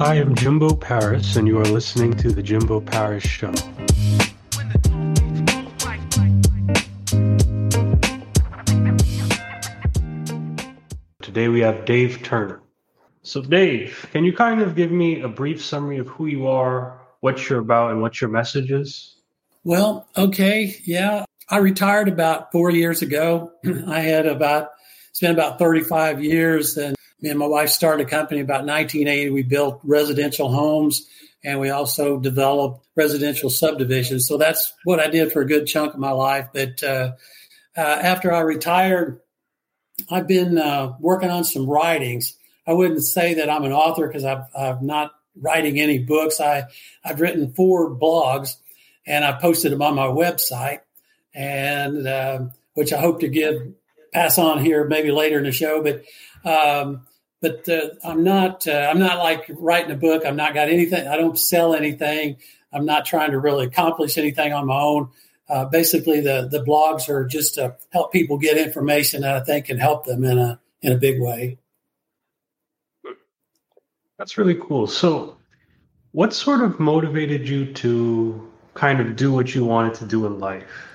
I am Jimbo Paris, and you are listening to The Jimbo Paris Show. Today we have Dave Turner. So, Dave, can you kind of give me a brief summary of who you are, what you're about, and what your message is? Well, okay, yeah. I retired about four years ago. I had about spent about 35 years, and me and my wife started a company about 1980. We built residential homes, and we also developed residential subdivisions. So that's what I did for a good chunk of my life. But uh, uh, after I retired, I've been uh, working on some writings. I wouldn't say that I'm an author because I've, I'm not writing any books. I I've written four blogs, and I posted them on my website, and uh, which I hope to give pass on here maybe later in the show. But um, but uh, I'm not uh, I'm not like writing a book. I'm not got anything. I don't sell anything. I'm not trying to really accomplish anything on my own. Uh, basically, the the blogs are just to help people get information that I think can help them in a in a big way. That's really cool. So, what sort of motivated you to kind of do what you wanted to do in life?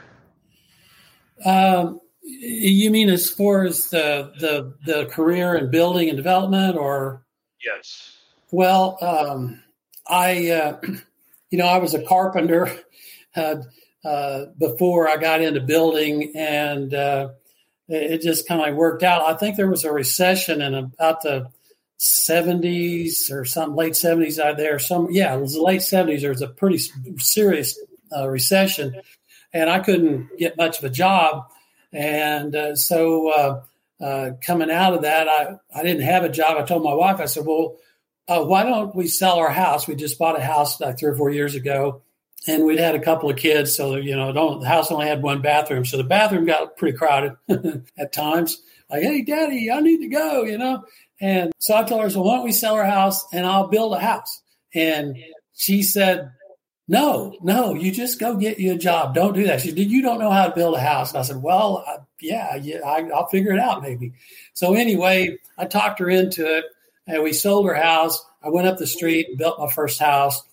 Um, you mean as far as the the the career and building and development, or yes? Well, um, I uh, you know I was a carpenter uh, uh, before I got into building, and uh, it just kind of worked out. I think there was a recession in about the 70s or some late 70s out there. Some yeah, it was the late 70s. There was a pretty serious uh, recession, and I couldn't get much of a job and uh, so uh, uh, coming out of that, I, I didn't have a job. I told my wife, I said, well, uh, why don't we sell our house? We just bought a house like three or four years ago, and we'd had a couple of kids. So, you know, the house only had one bathroom. So the bathroom got pretty crowded at times. Like, hey, daddy, I need to go, you know? And so I told her, so why don't we sell our house and I'll build a house? And she said, no, no, you just go get you a job. Don't do that. She said, you don't know how to build a house. And I said, well, I, yeah, yeah, I, will figure it out maybe. So anyway, I talked her into it and we sold her house. I went up the street and built my first house.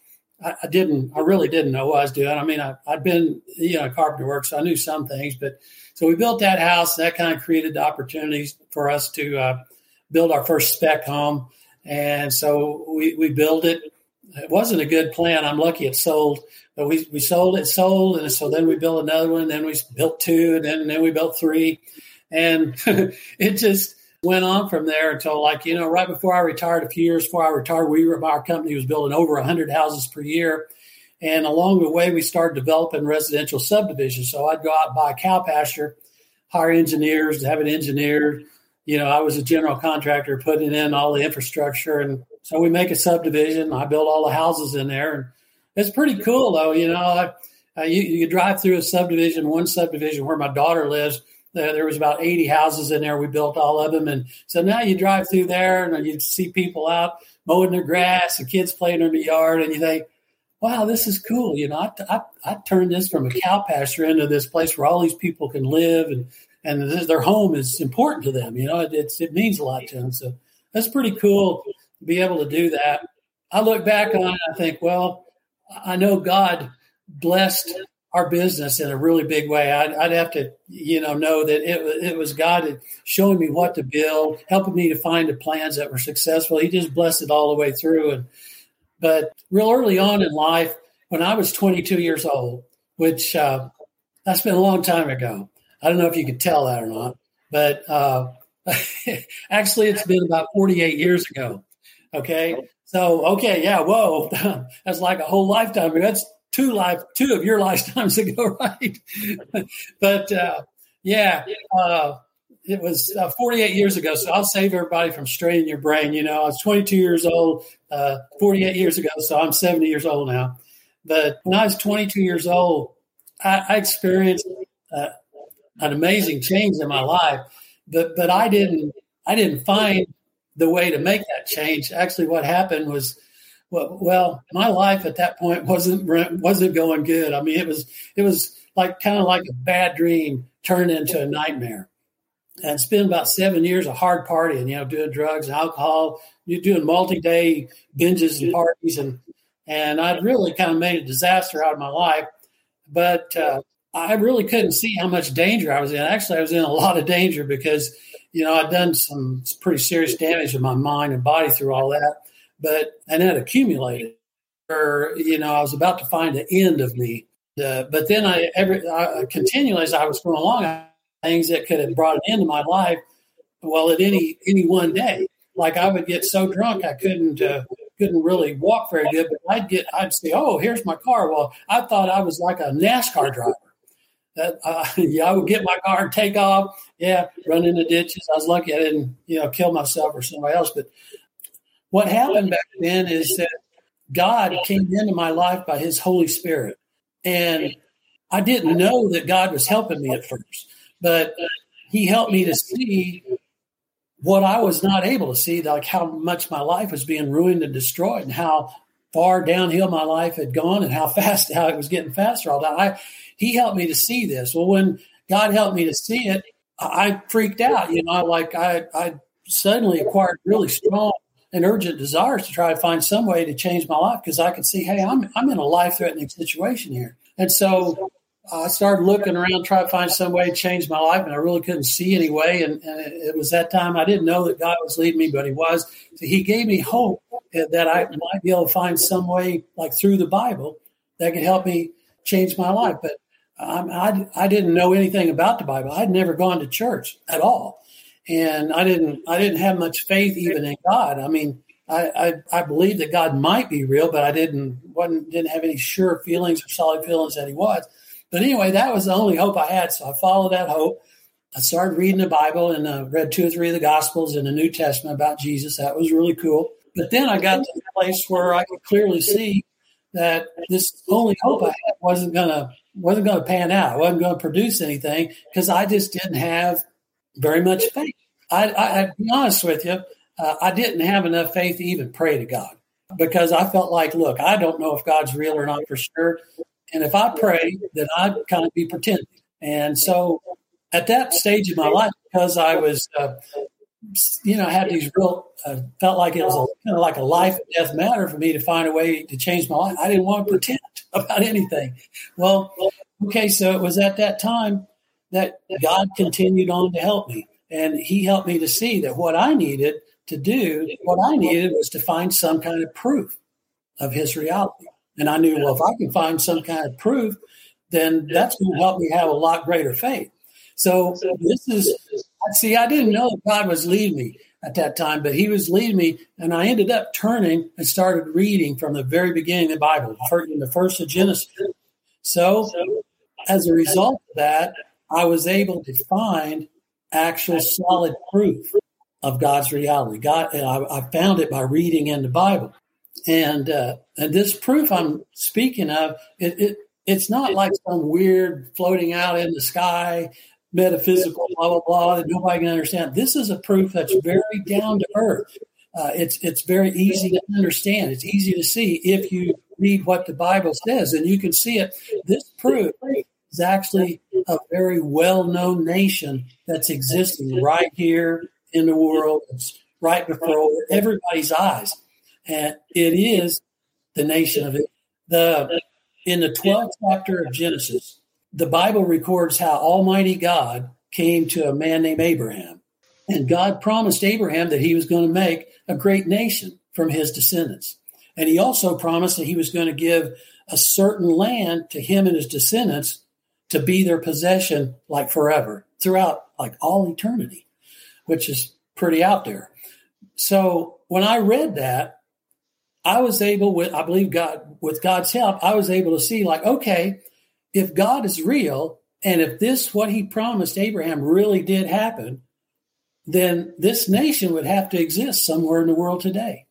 I, I didn't, I really didn't know what I was doing. I mean, I, had been, you know, carpenter work, so I knew some things, but so we built that house. That kind of created the opportunities for us to uh, build our first spec home. And so we, we built it it wasn't a good plan. I'm lucky it sold, but we, we sold it, sold. And so then we built another one, then we built two, and then, then we built three. And it just went on from there until like, you know, right before I retired, a few years before I retired, we were, our company was building over 100 houses per year. And along the way, we started developing residential subdivisions. So I'd go out and buy a cow pasture, hire engineers, have it engineered. You know, I was a general contractor putting in all the infrastructure and so we make a subdivision. I build all the houses in there, and it's pretty cool though. You know, I, I, you, you drive through a subdivision, one subdivision where my daughter lives. There, was about 80 houses in there. We built all of them, and so now you drive through there and you see people out mowing their grass and kids playing in the yard, and you think, "Wow, this is cool." You know, I, I, I turned this from a cow pasture into this place where all these people can live and and their home is important to them. You know, it, it's, it means a lot to them. So that's pretty cool be able to do that. I look back on it, I think, well, I know God blessed our business in a really big way. I'd, I'd, have to, you know, know that it, it was God showing me what to build, helping me to find the plans that were successful. He just blessed it all the way through. And but real early on in life, when I was 22 years old, which uh, that's been a long time ago. I don't know if you could tell that or not, but uh, actually, it's been about 48 years ago. Okay. So, okay. Yeah. Whoa. That's like a whole lifetime. That's two life, two of your lifetimes ago. Right. but, uh, yeah, uh, it was uh, 48 years ago. So I'll save everybody from straining your brain. You know, I was 22 years old, uh, 48 years ago. So I'm 70 years old now. But when I was 22 years old, I, I experienced uh, an amazing change in my life. But but I didn't I didn't find the way to make that change. Actually, what happened was, well, well, my life at that point wasn't wasn't going good. I mean, it was it was like kind of like a bad dream turned into a nightmare. and spent about seven years of hard partying, you know, doing drugs and alcohol, you're doing multi-day binges and parties, and and I'd really kind of made a disaster out of my life. But uh, I really couldn't see how much danger I was in. Actually, I was in a lot of danger because, you know, I'd done some pretty serious damage to my mind and body through all that. But and that accumulated. Or you know, I was about to find the end of me. Uh, but then I every I, continually as I was going along, things that could have brought an end to my life. Well, at any any one day, like I would get so drunk I couldn't uh, couldn't really walk very good. But I'd get I'd say, "Oh, here's my car." Well, I thought I was like a NASCAR driver. That uh, yeah, I would get my car and take off. Yeah, run into ditches. I was lucky I didn't you know kill myself or somebody else. But what happened back then is that God came into my life by His Holy Spirit, and I didn't know that God was helping me at first, but He helped me to see what I was not able to see, like how much my life was being ruined and destroyed, and how far downhill my life had gone, and how fast how it was getting faster all that. I he helped me to see this. Well, when God helped me to see it, I freaked out. You know, like I I suddenly acquired really strong and urgent desires to try to find some way to change my life because I could see, hey, I'm I'm in a life threatening situation here, and so Uh, I started looking around, trying to find some way to change my life, and I really couldn't see any way. And, and, it was that time I didn't know that God was leading me, but He was. So He gave me hope that I might be able to find some way, like through the Bible, that could help me change my life. But I, I didn't know anything about the Bible. I'd never gone to church at all, and I didn't I didn't have much faith even in God. I mean, I, I, I believed that God might be real, but I didn't wasn't didn't have any sure feelings or solid feelings that He was. But anyway, that was the only hope I had. So I followed that hope. I started reading the Bible and uh, read two or three of the Gospels and the New Testament about Jesus. That was really cool. But then I got to the place where I could clearly see that this only hope I had wasn't gonna wasn't gonna pan out. I wasn't gonna produce anything because I just didn't have very much faith. I, I, I be honest with you, uh, I didn't have enough faith to even pray to God because I felt like, look, I don't know if God's real or not for sure. And if I pray, then I'd kind of be pretending. And so at that stage of my life, because I was, uh, you know, I had these real, uh, felt like it was a, kind of like a life and death matter for me to find a way to change my life. I didn't want to pretend about anything. Well, okay, so it was at that time that God continued on to help me. And He helped me to see that what I needed to do, what I needed was to find some kind of proof of His reality. And I knew, well, if I can find some kind of proof, then that's going to help me have a lot greater faith. So this is, see, I didn't know God was leading me at that time, but He was leading me, and I ended up turning and started reading from the very beginning of the Bible, in the first of Genesis. So, as a result of that, I was able to find actual solid proof of God's reality. God, I, I found it by reading in the Bible and uh, and this proof I'm speaking of, it, it it's not like some weird floating out in the sky metaphysical blah blah blah that nobody can understand. This is a proof that's very down to earth. Uh, it's it's very easy to understand. It's easy to see if you read what the Bible says, and you can see it. This proof is actually a very well known nation that's existing right here in the world. It's right before everybody's eyes and it is the nation of it. The in the 12th chapter of Genesis, the Bible records how Almighty God came to a man named Abraham. And God promised Abraham that he was going to make a great nation from his descendants. And he also promised that he was going to give a certain land to him and his descendants to be their possession like forever, throughout like all eternity, which is pretty out there. So when I read that, I was able with, I believe God, with God's help, I was able to see like, okay, if God is real and if this, what he promised Abraham really did happen, then this nation would have to exist somewhere in the world today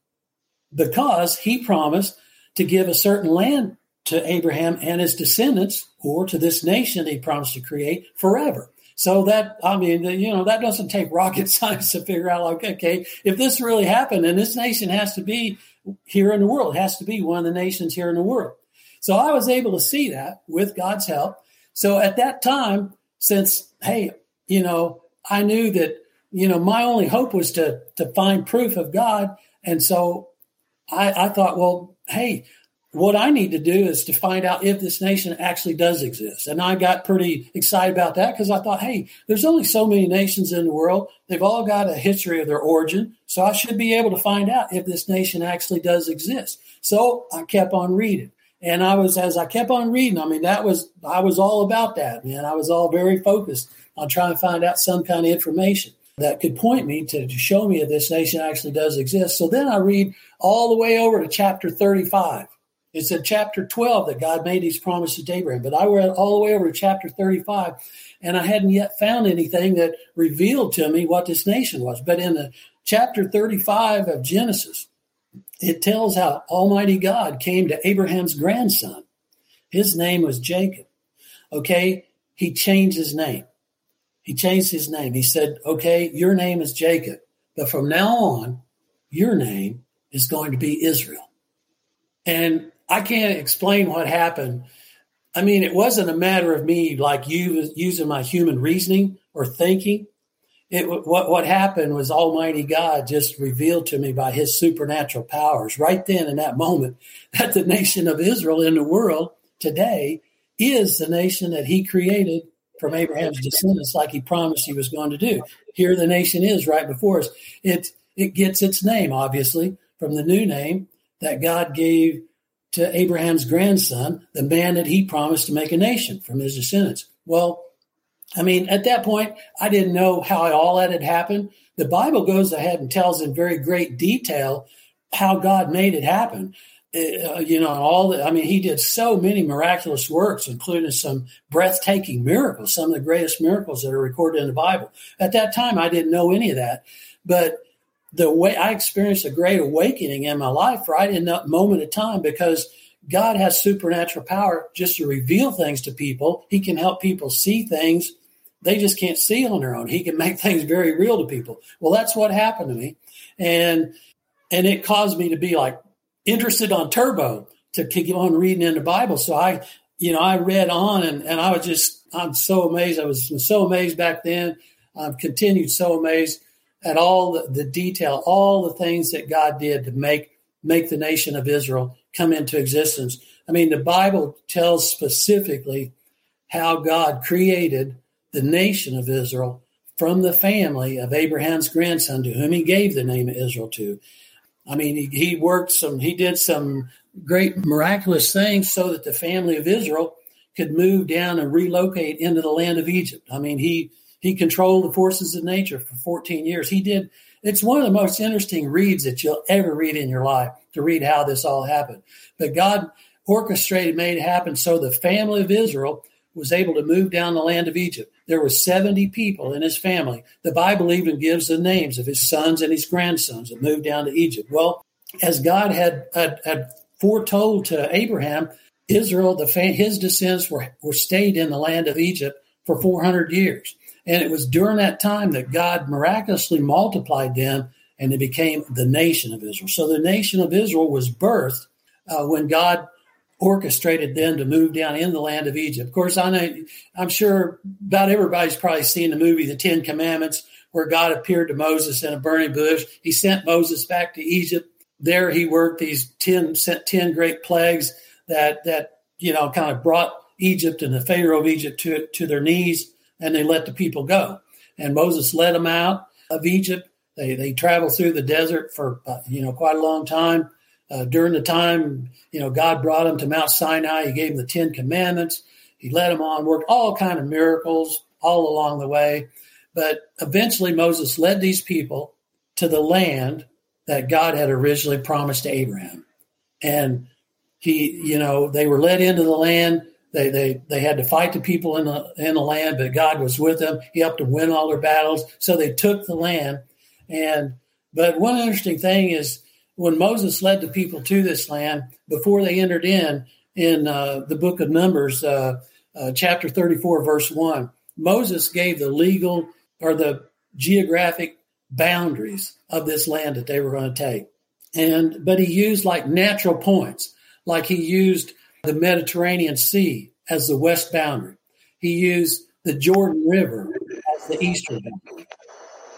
because he promised to give a certain land to Abraham and his descendants or to this nation he promised to create forever. So that, I mean, you know, that doesn't take rocket science to figure out like, okay, if this really happened and this nation has to be here in the world. It has to be one of the nations here in the world. So I was able to see that with God's help. So at that time, since, hey, you know, I knew that, you know, my only hope was to to find proof of God. And so I, I thought, well, hey, what I need to do is to find out if this nation actually does exist. And I got pretty excited about that because I thought, hey, there's only so many nations in the world. They've all got a history of their origin. So I should be able to find out if this nation actually does exist. So I kept on reading. And I was, as I kept on reading, I mean, that was, I was all about that, man. I was all very focused on trying to find out some kind of information that could point me to, to show me if this nation actually does exist. So then I read all the way over to chapter 35 it's in chapter 12 that God made these promises to Abraham. But I read all the way over to chapter 35, and I hadn't yet found anything that revealed to me what this nation was. But in the chapter 35 of Genesis, it tells how Almighty God came to Abraham's grandson. His name was Jacob. Okay, he changed his name. He changed his name. He said, Okay, your name is Jacob, but from now on, your name is going to be Israel. And I can't explain what happened. I mean, it wasn't a matter of me like you using my human reasoning or thinking. It what what happened was Almighty God just revealed to me by His supernatural powers right then in that moment that the nation of Israel in the world today is the nation that He created from Abraham's descendants, like He promised He was going to do. Here, the nation is right before us. It it gets its name obviously from the new name that God gave to Abraham's grandson, the man that he promised to make a nation from his descendants. Well, I mean, at that point, I didn't know how all that had happened. The Bible goes ahead and tells in very great detail how God made it happen. Uh, you know, all the, I mean, he did so many miraculous works, including some breathtaking miracles, some of the greatest miracles that are recorded in the Bible. At that time, I didn't know any of that. But the way I experienced a great awakening in my life right in that moment of time because God has supernatural power just to reveal things to people. He can help people see things they just can't see on their own. He can make things very real to people. Well, that's what happened to me. And and it caused me to be like interested on turbo to keep on reading in the Bible. So I, you know, I read on and, and I was just I'm so amazed. I was so amazed back then. I've continued so amazed at all the, the detail, all the things that God did to make make the nation of Israel come into existence. I mean, the Bible tells specifically how God created the nation of Israel from the family of Abraham's grandson, to whom he gave the name of Israel to. I mean, he, he worked some, he did some great miraculous things so that the family of Israel could move down and relocate into the land of Egypt. I mean, he he controlled the forces of nature for 14 years. He did. It's one of the most interesting reads that you'll ever read in your life to read how this all happened. But God orchestrated, made it happen so the family of Israel was able to move down the land of Egypt. There were 70 people in his family. The Bible even gives the names of his sons and his grandsons that moved down to Egypt. Well, as God had, had, had foretold to Abraham, Israel, the his descendants were, were stayed in the land of Egypt for 400 years. And it was during that time that God miraculously multiplied them and they became the nation of Israel. So the nation of Israel was birthed uh, when God orchestrated them to move down in the land of Egypt. Of course, I know, I'm sure about everybody's probably seen the movie The Ten Commandments, where God appeared to Moses in a burning bush. He sent Moses back to Egypt. There he worked these 10, sent 10 great plagues that, that, you know, kind of brought Egypt and the Pharaoh of Egypt to, to their knees and they let the people go. And Moses led them out of Egypt. They they traveled through the desert for uh, you know quite a long time. Uh, during the time you know God brought them to Mount Sinai, He gave them the Ten Commandments. He led them on, worked all kind of miracles all along the way. But eventually, Moses led these people to the land that God had originally promised to Abraham, and he you know they were led into the land they, they, they had to fight the people in the, in the land, but God was with them. He helped them win all their battles. So they took the land. And, but one interesting thing is when Moses led the people to this land, before they entered in, in uh, the book of Numbers, uh, uh, chapter 34, verse 1, Moses gave the legal or the geographic boundaries of this land that they were going to take. And, but he used like natural points, like he used the Mediterranean Sea as the west boundary. He used the Jordan River as the eastern boundary.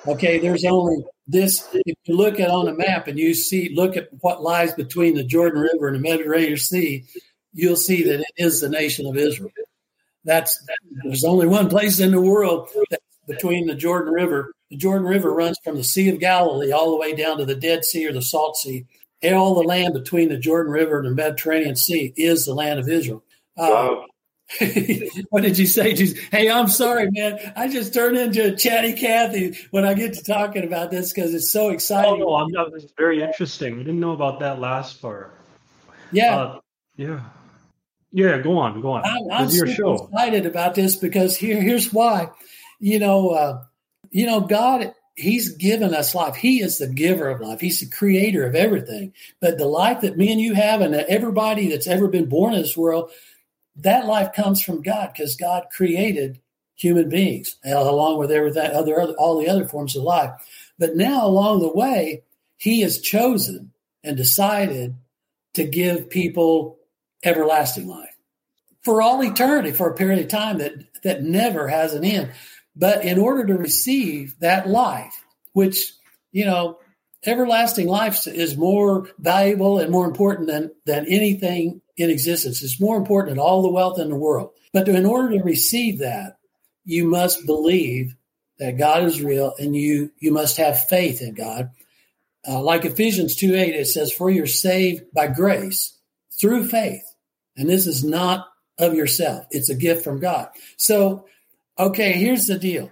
Okay, there's only this. If you look at on a map and you see, look at what lies between the Jordan River and the Mediterranean Sea, you'll see that it is the nation of Israel. That's there's only one place in the world between the Jordan River. The Jordan River runs from the Sea of Galilee all the way down to the Dead Sea or the Salt Sea. And all the land between the Jordan River and the Mediterranean Sea is the land of Israel. Uh, wow. what did you say? Just, hey, I'm sorry, man. I just turned into a chatty Cathy when I get to talking about this because it's so exciting. Oh, no, I'm not, it's very interesting. We didn't know about that last part. Yeah. Uh, yeah. Yeah, go on, go on. I'm, I'm super show. excited about this because here, here's why. You know, uh, you know, God, He's given us life. He is the giver of life. He's the creator of everything. But the life that me and you have, and that everybody that's ever been born in this world, that life comes from God because God created human beings along with everything other, other all the other forms of life. But now along the way, He has chosen and decided to give people everlasting life for all eternity, for a period of time that that never has an end. But in order to receive that life, which you know everlasting life is more valuable and more important than, than anything in existence. It's more important than all the wealth in the world. But in order to receive that, you must believe that God is real and you, you must have faith in God. Uh, like Ephesians 2 8, it says, For you're saved by grace through faith. And this is not of yourself, it's a gift from God. So, okay, here's the deal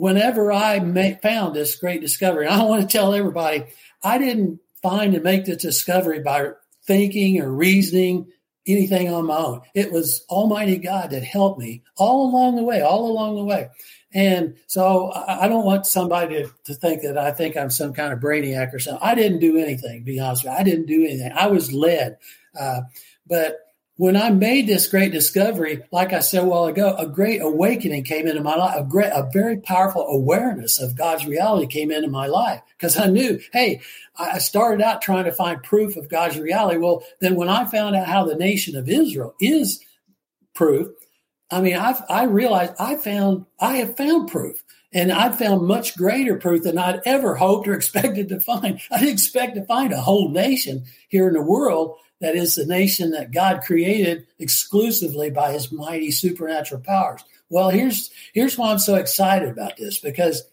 whenever I found this great discovery, I want to tell everybody I didn't find and make this discovery by thinking or reasoning anything on my own. It was Almighty God that helped me all along the way, all along the way. And so I don't want somebody to, to think that I think I'm some kind of brainiac or something. I didn't do anything, be honest with you. I didn't do anything. I was led. Uh, but when I made this great discovery, like I said a while ago, a great awakening came into my life. A great, a very powerful awareness of God's reality came into my life because I knew, hey, I started out trying to find proof of God's reality. Well, then when I found out how the nation of Israel is proof, I mean, I I realized I found I have found proof. And I found much greater proof than I'd ever hoped or expected to find. I didn't expect to find a whole nation here in the world that is the nation that God created exclusively by his mighty supernatural powers. Well, here's here's why I'm so excited about this because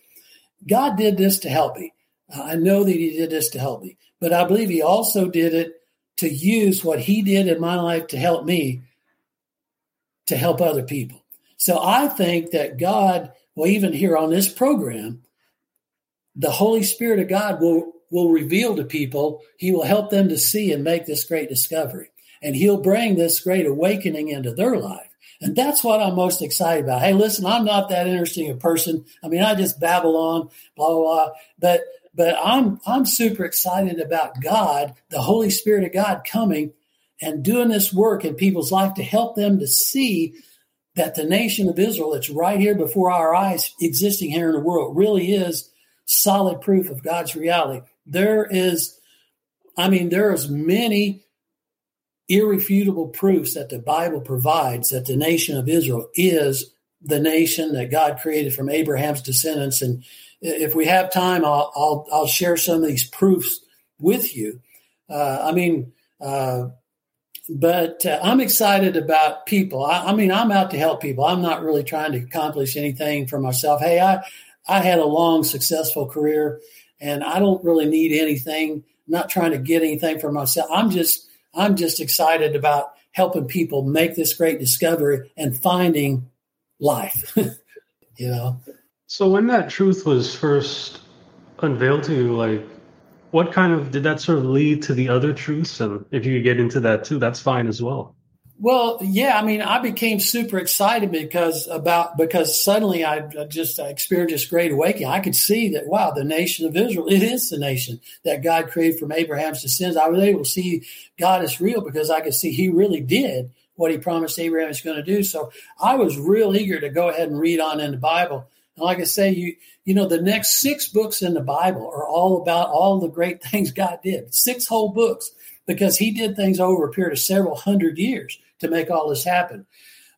God did this to help me. I know that he did this to help me, but I believe he also did it to use what he did in my life to help me to help other people. So I think that God, well, even here on this program, the Holy Spirit of God will will reveal to people. He will help them to see and make this great discovery. And he'll bring this great awakening into their life. And that's what I'm most excited about. Hey, listen, I'm not that interesting a person. I mean, I just babble on, blah, blah, blah. But but I'm I'm super excited about God, the Holy Spirit of God coming and doing this work in people's life to help them to see that the nation of Israel that's right here before our eyes existing here in the world really is solid proof of God's reality there is, I mean, there is many irrefutable proofs that the Bible provides that the nation of Israel is the nation that God created from Abraham's descendants. And if we have time, I'll I'll, I'll share some of these proofs with you. Uh, I mean, uh, but uh, I'm excited about people. I, I, mean, I'm out to help people. I'm not really trying to accomplish anything for myself. Hey, I I had a long, successful career and I don't really need anything. I'm not trying to get anything for myself. I'm just I'm just excited about helping people make this great discovery and finding life. you know. So when that truth was first unveiled to you, like what kind of did that sort of lead to the other truths? And if you could get into that too, that's fine as well. Well, yeah, I mean, I became super excited because about because suddenly I just experienced this great awakening. I could see that wow, the nation of Israel, it is the nation that God created from Abraham's descendants. I was able to see God is real because I could see He really did what He promised Abraham was going to do. So I was real eager to go ahead and read on in the Bible. And like I say, you you know, the next six books in the Bible are all about all the great things God did. Six whole books because He did things over a period of several hundred years to make all this happen.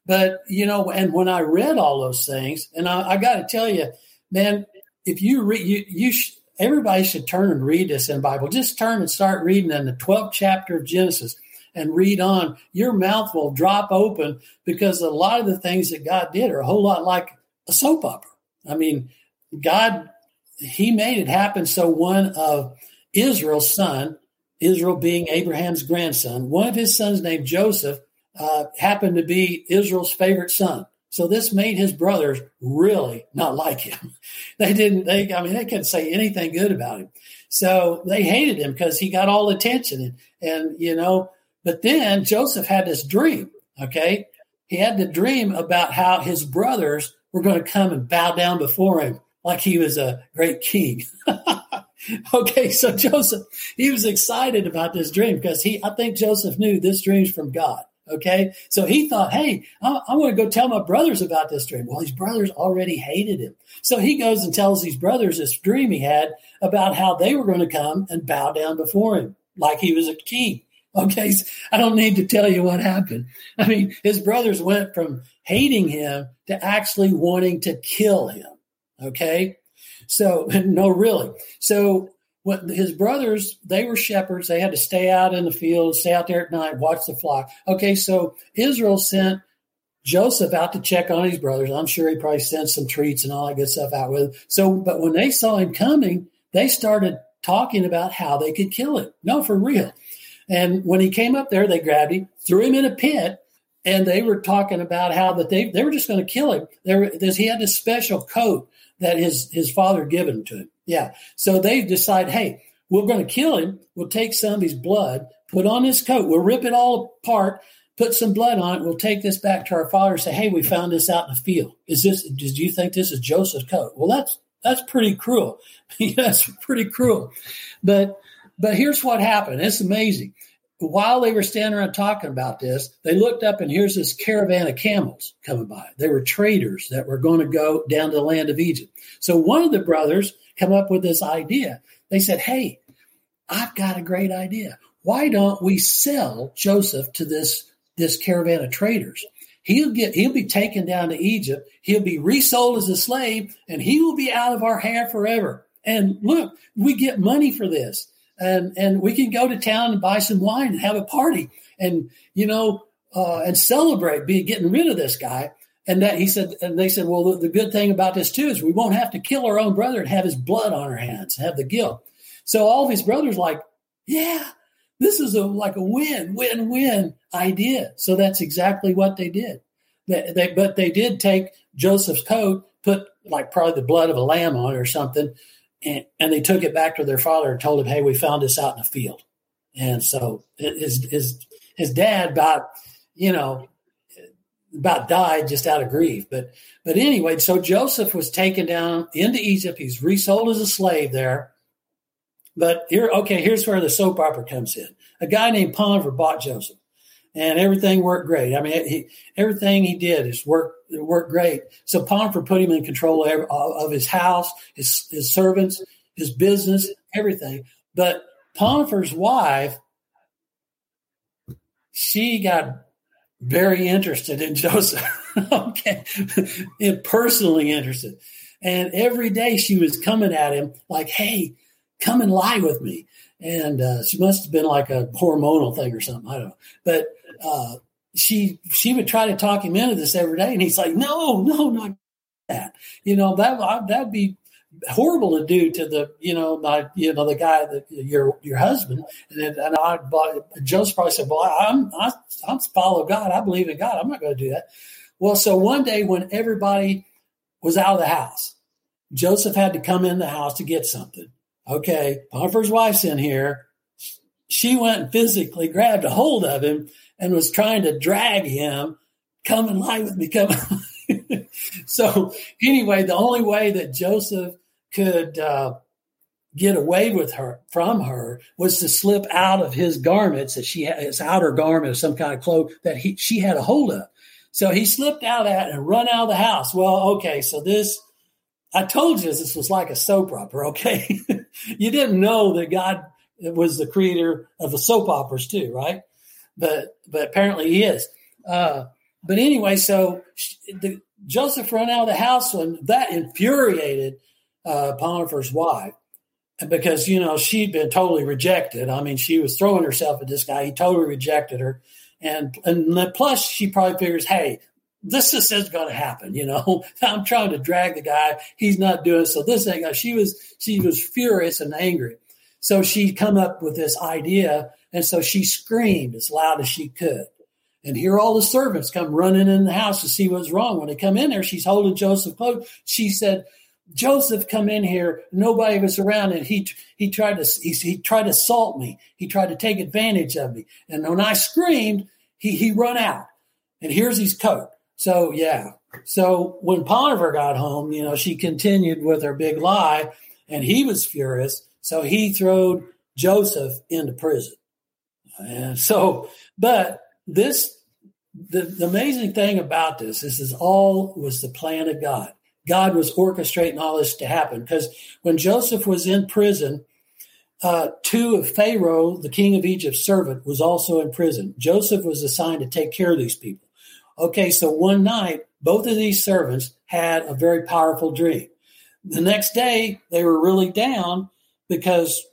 But you know, and when I read all those things, and I, I got to tell you, man, if you read, you you sh- everybody should turn and read this in the Bible. Just turn and start reading in the 12th chapter of Genesis and read on. Your mouth will drop open because a lot of the things that God did are a whole lot like a soap opera. I mean, God, He made it happen so one of Israel's son, Israel being Abraham's grandson, one of his sons named Joseph uh, happened to be Israel's favorite son. So this made his brothers really not like him. They didn't, they, I mean, they couldn't say anything good about him. So they hated him because he got all attention. And, and, you know, but then Joseph had this dream. Okay. He had the dream about how his brothers were going to come and bow down before him like he was a great king. okay. So Joseph, he was excited about this dream because he, I think Joseph knew this dream's from God. Okay. So he thought, hey, I, I want to go tell my brothers about this dream. Well, his brothers already hated him. So he goes and tells these brothers this dream he had about how they were going to come and bow down before him like he was a king. Okay. So I don't need to tell you what happened. I mean, his brothers went from hating him to actually wanting to kill him. Okay. So, no, really. So what his brothers, they were shepherds. They had to stay out in the field, stay out there at night, watch the flock. Okay, so Israel sent Joseph out to check on his brothers. I'm sure he probably sent some treats and all that good stuff out with him. So, but when they saw him coming, they started talking about how they could kill him. No, for real. And when he came up there, they grabbed him, threw him in a pit, and they were talking about how that they, they were just going to kill him. There, he had this special coat that his his father given to him. Yeah. So they decide, hey, we're going to kill him. We'll take some of his blood, put on his coat. We'll rip it all apart, put some blood on it. We'll take this back to our father and say, hey, we found this out in the field. Is this, did you think this is Joseph's coat? Well, that's, that's pretty cruel. that's pretty cruel. But, but here's what happened. It's amazing while they were standing around talking about this, they looked up and here's this caravan of camels coming by. They were traders that were going to go down to the land of Egypt. So one of the brothers come up with this idea. They said, Hey, I've got a great idea. Why don't we sell Joseph to this, this caravan of traders? He'll get, he'll be taken down to Egypt. He'll be resold as a slave and he will be out of our hair forever. And look, we get money for this and and we can go to town and buy some wine and have a party and you know uh, and celebrate be getting rid of this guy and that he said and they said well the, the, good thing about this too is we won't have to kill our own brother and have his blood on our hands have the guilt. So all of his brothers like yeah this is a like a win win win idea. So that's exactly what they did. They, they, but they did take joseph's coat put like probably the blood of a lamb on it or something and, and they took it back to their father and told him, "Hey, we found this out in the field." And so his his his dad about you know about died just out of grief. But but anyway, so Joseph was taken down into Egypt. He's resold as a slave there. But here, okay, here's where the soap opera comes in. A guy named Potiphar bought Joseph and everything worked great. I mean, he, everything he did is work worked great. So Potiphar put him in control of, of his house, his his servants, his business, everything. But Potiphar's wife, she got very interested in Joseph. okay, personally interested, and every day she was coming at him like, "Hey, come and lie with me." And uh, she must have been like a hormonal thing or something. I don't know, but uh, she she would try to talk him into this every day, and he's like, "No, no, not that." You know that that'd be horrible to do to the you know my you know the guy that your your husband. And then, and I Joseph probably said well I'm I, I'm follow God. I believe in God. I'm not going to do that. Well so one day when everybody was out of the house Joseph had to come in the house to get something. Okay Potiphar's wife's in here. She went and physically grabbed a hold of him and was trying to drag him, come and lie with me, come. so anyway, the only way that Joseph could uh, get away with her from her was to slip out of his garments that she had his outer garment of some kind of cloak that he she had a hold of. So he slipped out at and run out of the house. Well, okay, so this I told you this was like a soap opera, okay? you didn't know that God was the creator of the soap operas too, right? but but apparently he is. Uh, but anyway, so she, the, Joseph ran out of the house, and that infuriated uh, Potiphar's wife And because you know she'd been totally rejected. I mean, she was throwing herself at this guy. He totally rejected her, and and plus she probably figures, hey, this just isn't going to happen. You know, I'm trying to drag the guy. He's not doing so. This ain't. Going. She was she was furious and angry. So she come up with this idea, and so she screamed as loud as she could. And here all the servants come running in the house to see what's wrong. When they come in there, she's holding Joseph close. She said, Joseph come in here. Nobody was around, and he he tried to he, he tried to assault me. He tried to take advantage of me. And when I screamed, he he run out. And here's his coat. So yeah. So when Potiphar got home, you know, she continued with her big lie, and he was furious. So he threw Joseph into prison. And so, but this the, the amazing thing about this is, is all was the plan of God. God was orchestrating all this to happen. Because when Joseph was in prison, uh, two of Pharaoh, the king of Egypt's servant, was also in prison. Joseph was assigned to take care of these people. Okay, so one night, both of these servants had a very powerful dream. The next day, they were really down because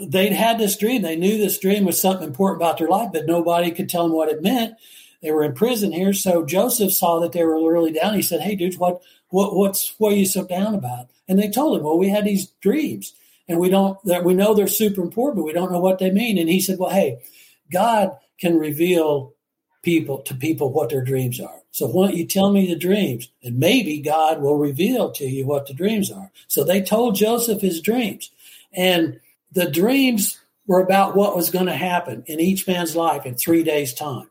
they'd had this dream. They knew this dream was something important about their life, but nobody could tell them what it meant. They were in prison here, so Joseph saw that they were really down. He said, "Hey, dudes, what what what's what are you so down about? And they told him, well, we had these dreams, and we don't that we know they're super important, but we don't know what they mean. And he said, well, hey, God can reveal people to people what their dreams are. So why don't you tell me the dreams, and maybe God will reveal to you what the dreams are. So they told Joseph his dreams, and the dreams were about what was going to happen in each man's life in three days' time.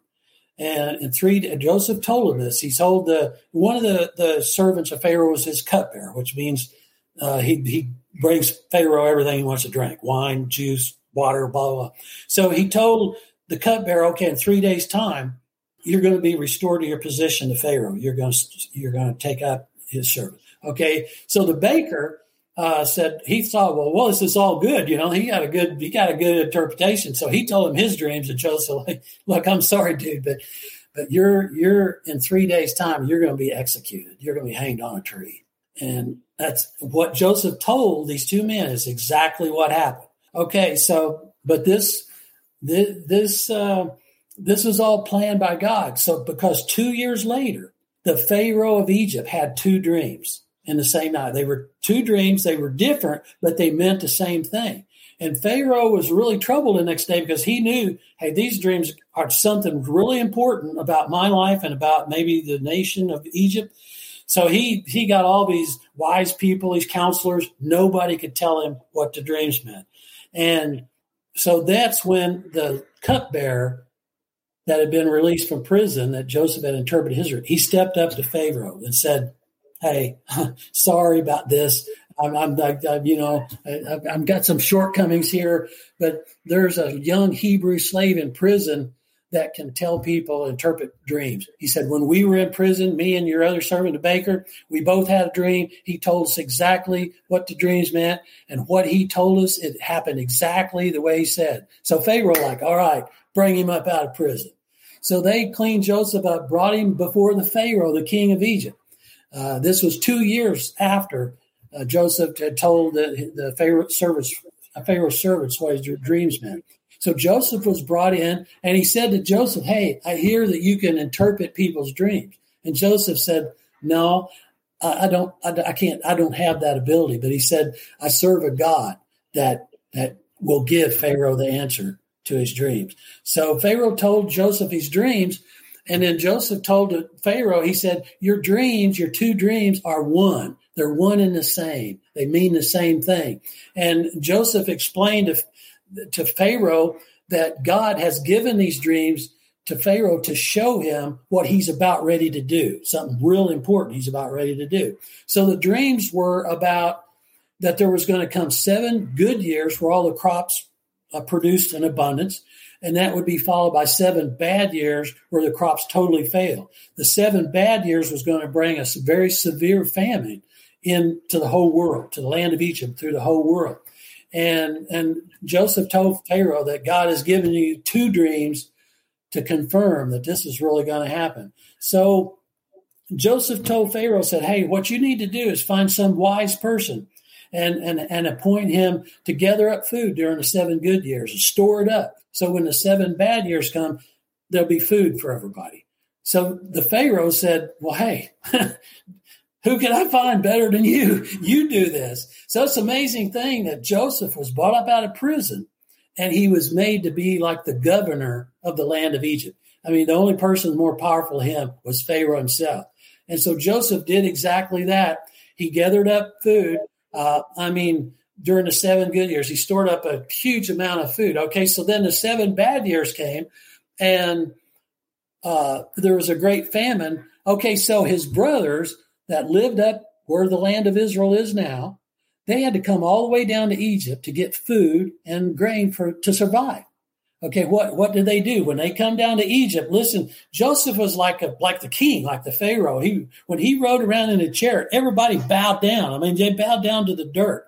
And in three, Joseph told him this. He told the one of the, the servants of Pharaoh was his cupbearer, which means uh, he he brings Pharaoh everything he wants to drink: wine, juice, water, blah blah. blah. So he told the cupbearer, "Okay, in three days' time, you're going to be restored to your position to Pharaoh. You're going to you're going to take up his service." Okay, so the baker uh, said he thought, well, well, this is all good. You know, he got a good, he got a good interpretation. So he told him his dreams, and Joseph, like, look, I'm sorry, dude, but but you're you're in three days' time, you're going to be executed. You're going to be hanged on a tree, and that's what Joseph told these two men. Is exactly what happened. Okay, so but this this this uh, this was all planned by God. So because two years later, the Pharaoh of Egypt had two dreams in the same night. They were two dreams, they were different, but they meant the same thing. And Pharaoh was really troubled the next day because he knew, hey, these dreams are something really important about my life and about maybe the nation of Egypt. So he he got all these wise people, these counselors. Nobody could tell him what the dreams meant. And so that's when the cupbearer that had been released from prison that Joseph had interpreted his dream, he stepped up to Pharaoh and said, hey, sorry about this. I'm, I'm, I, you know, I, I've got some shortcomings here, but there's a young Hebrew slave in prison that can tell people interpret dreams. He said, when we were in prison, me and your other servant, the baker, we both had a dream. He told us exactly what the dreams meant and what he told us. It happened exactly the way he said. So Pharaoh, like, all right, bring him up out of prison. So they cleaned Joseph up, brought him before the Pharaoh, the king of Egypt. Uh, this was two years after uh, Joseph had told the, the Pharaoh service, Pharaoh's servants what his dreams meant. So Joseph was brought in, and he said to Joseph, "Hey, I hear that you can interpret people's dreams." And Joseph said, "No, I, I don't. I, I can't. I don't have that ability." But he said, "I serve a God that that will give Pharaoh the answer to his dreams." So Pharaoh told Joseph his dreams, and then Joseph told Pharaoh, he said, Your dreams, your two dreams are one. They're one and the same. They mean the same thing. And Joseph explained to, to Pharaoh that God has given these dreams to Pharaoh to show him what he's about ready to do, something real important he's about ready to do. So the dreams were about that there was going to come seven good years where all the crops uh, produced in abundance and that would be followed by seven bad years where the crops totally fail. The seven bad years was going to bring a very severe famine into the whole world, to the land of Egypt, through the whole world. And and Joseph told Pharaoh that God has given you two dreams to confirm that this is really going to happen. So Joseph told Pharaoh, said, Hey, what you need to do is find some wise person and, and, and appoint him to gather up food during the seven good years and store it up. So when the seven bad years come, there'll be food for everybody. So the Pharaoh said, Well, hey, who can I find better than you? You do this. So it's amazing thing that Joseph was brought up out of prison and he was made to be like the governor of the land of Egypt. I mean, the only person more powerful than him was Pharaoh himself. And so Joseph did exactly that. He gathered up food. Uh, I mean, during the seven good years, he stored up a huge amount of food. Okay, so then the seven bad years came, and uh, there was a great famine. Okay, so his brothers that lived up where the land of Israel is now, they had to come all the way down to Egypt to get food and grain for to survive. Okay, what what did they do when they come down to Egypt? Listen, Joseph was like a like the king, like the Pharaoh. He when he rode around in a chariot, everybody bowed down. I mean, they bowed down to the dirt,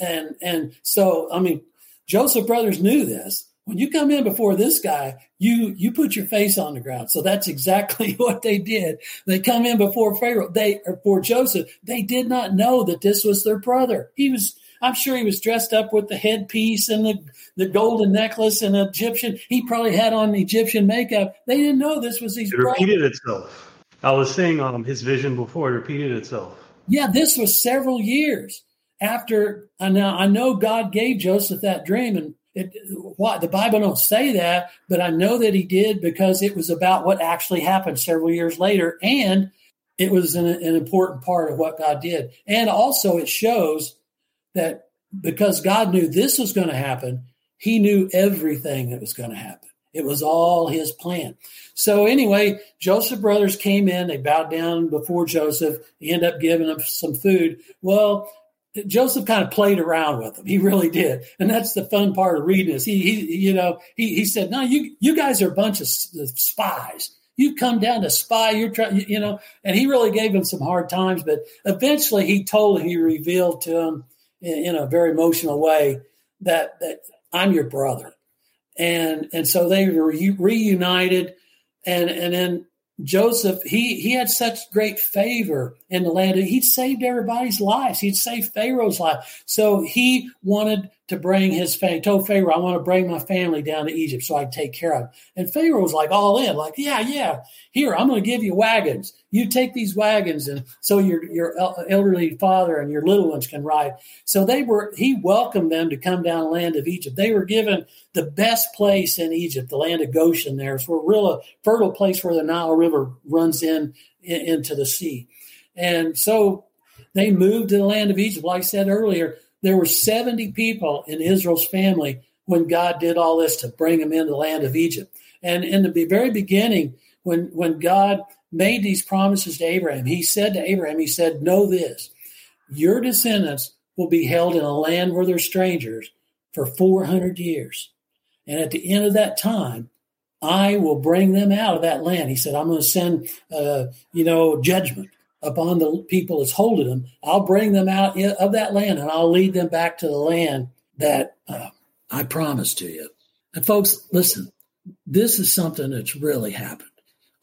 and and so I mean, Joseph brothers knew this. When you come in before this guy, you you put your face on the ground. So that's exactly what they did. They come in before Pharaoh. They or for Joseph. They did not know that this was their brother. He was I'm sure he was dressed up with the headpiece and the, the golden necklace and Egyptian. He probably had on Egyptian makeup. They didn't know this was his. Brother. It repeated itself. I was saying um, his vision before it repeated itself. Yeah, this was several years after. Now I know God gave Joseph that dream, and it, what the Bible don't say that, but I know that He did because it was about what actually happened several years later, and it was an, an important part of what God did. And also, it shows that because God knew this was going to happen, he knew everything that was going to happen. It was all his plan. So anyway, Joseph brothers came in, they bowed down before Joseph, he ended up giving them some food. Well, Joseph kind of played around with them. He really did. And that's the fun part of reading this. He, he you know, he, he said, no, you, you guys are a bunch of spies. You come down to spy. You're trying, you know, and he really gave him some hard times, but eventually he told, he revealed to him in, in a very emotional way that, that I'm your brother. And, and so they were reunited. And, and then Joseph, he, he had such great favor in the land. He'd saved everybody's lives. He'd saved Pharaoh's life. So he wanted to bring his family, told Pharaoh, I want to bring my family down to Egypt so I can take care of them. And Pharaoh was like all in, like, yeah, yeah, here, I'm going to give you wagons. You take these wagons and so your, your elderly father and your little ones can ride. So they were, he welcomed them to come down the land of Egypt. They were given the best place in Egypt, the land of Goshen there. It's a real fertile place where the Nile River runs in, in into the sea. And so they moved to the land of Egypt. Like I said earlier, there were 70 people in Israel's family when God did all this to bring them into the land of Egypt. And in the very beginning, when, when God made these promises to Abraham, he said to Abraham, he said, Know this, your descendants will be held in a land where they're strangers for 400 years. And at the end of that time, I will bring them out of that land. He said, I'm going to send, uh, you know, judgment upon the people that's holding them. I'll bring them out of that land and I'll lead them back to the land that uh, I promised to you. And folks, listen, this is something that's really happened.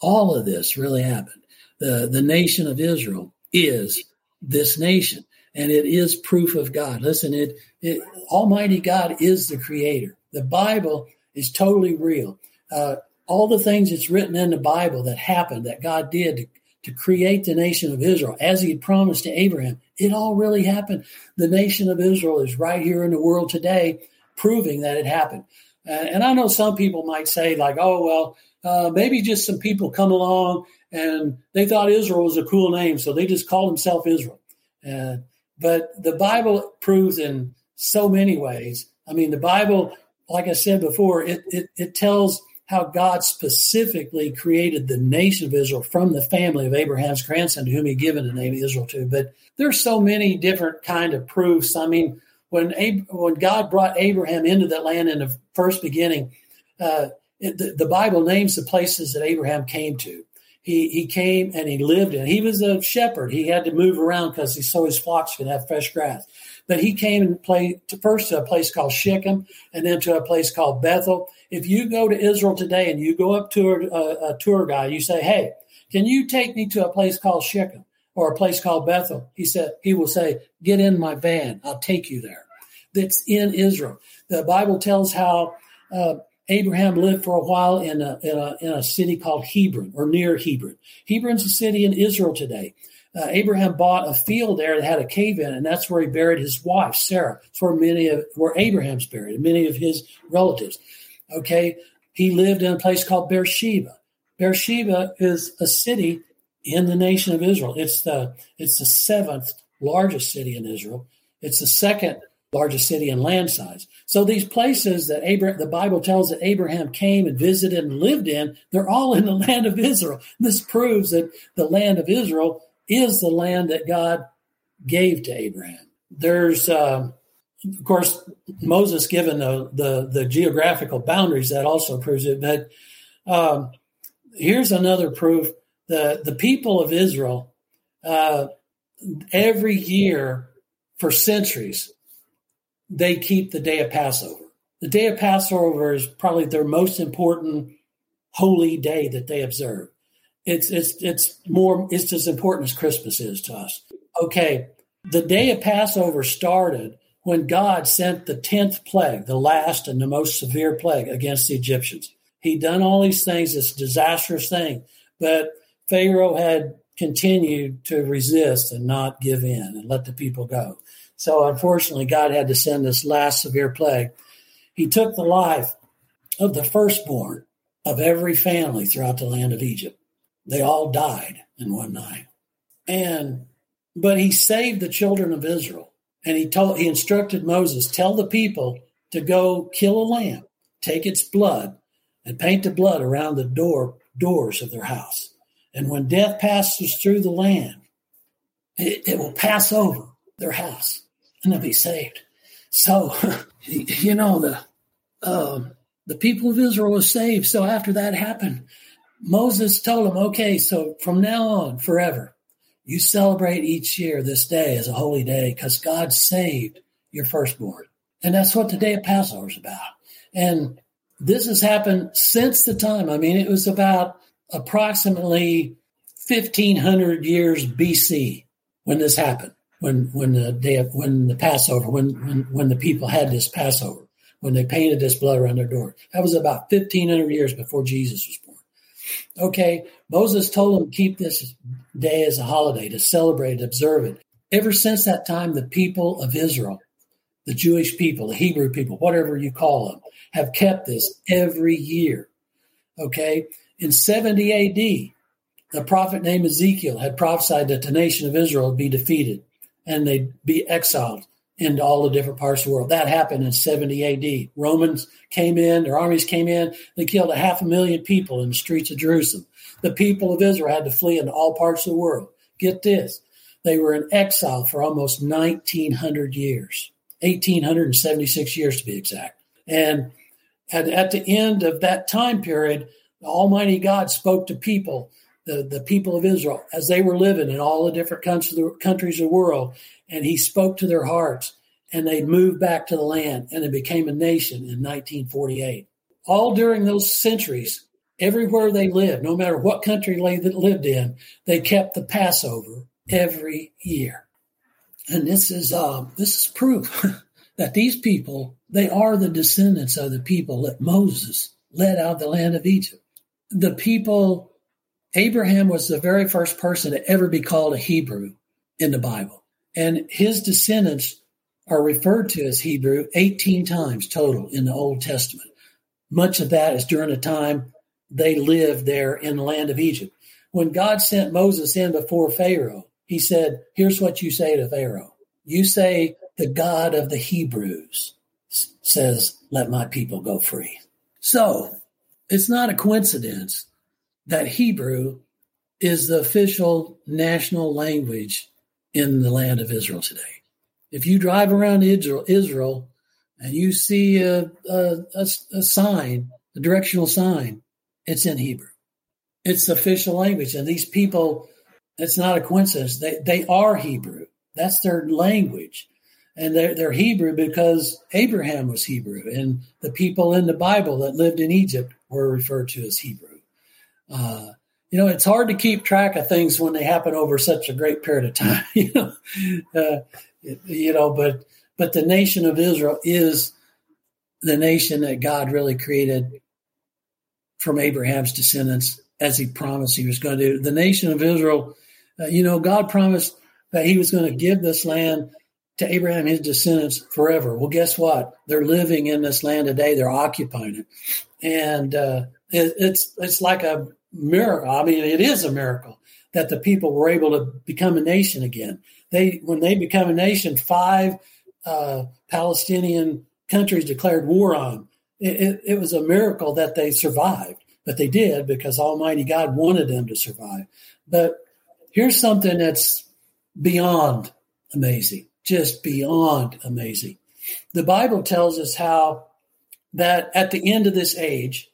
All of this really happened. The, the nation of Israel is this nation and it is proof of God. Listen, it, it Almighty God is the creator. The Bible is totally real. Uh, all the things that's written in the Bible that happened, that God did to create the nation of Israel as he had promised to Abraham. It all really happened. The nation of Israel is right here in the world today, proving that it happened. Uh, and I know some people might say, like, oh, well, uh, maybe just some people come along and they thought Israel was a cool name, so they just called themselves Israel. Uh, but the Bible proves in so many ways. I mean, the Bible, like I said before, it, it, it tells how God specifically created the nation of Israel from the family of Abraham's grandson, to whom he given the name Israel to. But there's so many different kind of proofs. I mean, when Ab- when God brought Abraham into that land in the first beginning, uh, it, the, the, Bible names the places that Abraham came to. He he came and he lived in. He was a shepherd. He had to move around because he so his flocks could have fresh grass. But he came and played to first to a place called Shechem and then to a place called Bethel. If you go to Israel today and you go up to a, a tour guide, you say, Hey, can you take me to a place called Shechem or a place called Bethel? He said, He will say, Get in my van. I'll take you there. That's in Israel. The Bible tells how uh, Abraham lived for a while in a, in a, in a city called Hebron or near Hebron. Hebron's a city in Israel today. Uh, Abraham bought a field there that had a cave in, and that's where he buried his wife Sarah. It's where many of where Abraham's buried, and many of his relatives. Okay, he lived in a place called Beersheba. Beersheba is a city in the nation of Israel. It's the it's the seventh largest city in Israel. It's the second largest city in land size. So these places that Abraham, the Bible tells that Abraham came and visited and lived in, they're all in the land of Israel. This proves that the land of Israel is the land that God gave to Abraham. There's, uh, of course, Moses given the, the, the geographical boundaries that also proves it. But um, here's another proof: the the people of Israel uh, every year for centuries they keep the day of Passover. The day of Passover is probably their most important holy day that they observe. It's it's it's more it's as important as Christmas is to us. Okay, the day of Passover started when God sent the tenth plague, the last and the most severe plague against the Egyptians. He'd done all these things, this disastrous thing, but Pharaoh had continued to resist and not give in and let the people go. So unfortunately, God had to send this last severe plague. He took the life of the firstborn of every family throughout the land of Egypt. They all died in one night. And but he saved the children of Israel. And he told he instructed Moses, tell the people to go kill a lamb, take its blood, and paint the blood around the door doors of their house. And when death passes through the land, it, it will pass over their house and they'll be saved. So, you know, the um, the people of Israel was saved. So after that happened, Moses told them, okay, so from now on, forever, you celebrate each year this day as a holy day because God saved your firstborn. And that's what the day of Passover is about. And this has happened since the time. I mean, it was about approximately 1500 years BC when this happened when when the day of, when the Passover when, when when the people had this Passover when they painted this blood around their door. That was about fifteen hundred years before Jesus was. Okay, Moses told them keep this day as a holiday to celebrate, observe it. Ever since that time, the people of Israel, the Jewish people, the Hebrew people, whatever you call them, have kept this every year. Okay, in 70 AD, the prophet named Ezekiel had prophesied that the nation of Israel would be defeated and they'd be exiled into all the different parts of the world. That happened in 70 AD. Romans came in, their armies came in, they killed a half a million people in the streets of Jerusalem. The people of Israel had to flee into all parts of the world. Get this, they were in exile for almost 1900 years, 1876 years to be exact. And at, at the end of that time period, Almighty God spoke to people the, the people of Israel as they were living in all the different countries, countries of the world. And he spoke to their hearts and they moved back to the land and it became a nation in 1948. All during those centuries, everywhere they lived, no matter what country they lived in, they kept the Passover every year. And this is uh, this is proof that these people they are the descendants of the people that Moses led out of the land of Egypt. The people Abraham was the very first person to ever be called a Hebrew in the Bible. And his descendants are referred to as Hebrew 18 times total in the Old Testament. Much of that is during the time they lived there in the land of Egypt. When God sent Moses in before Pharaoh, he said, Here's what you say to Pharaoh. You say, The God of the Hebrews says, Let my people go free. So it's not a coincidence that Hebrew is the official national language in the land of Israel today. If you drive around Israel, Israel and you see a, a, a, sign, a directional sign, it's in Hebrew. It's the official language. And these people, it's not a coincidence. They, they are Hebrew. That's their language. and they're, they're Hebrew because Abraham was Hebrew, and the people in the Bible that lived in Egypt were referred to as Hebrew. Uh, you know, it's hard to keep track of things when they happen over such a great period of time. you know, uh, you know, but but the nation of Israel is the nation that God really created from Abraham's descendants, as He promised He was going to do. The nation of Israel, uh, you know, God promised that He was going to give this land to Abraham his descendants forever. Well, guess what? They're living in this land today. They're occupying it, and uh, it, it's it's like a miracle. I mean, it is a miracle that the people were able to become a nation again. They when they become a nation, five uh, Palestinian countries declared war on. It, it, it was a miracle that they survived, but they did because Almighty God wanted them to survive. But here's something that's beyond amazing just beyond amazing. The Bible tells us how that at the end of this age,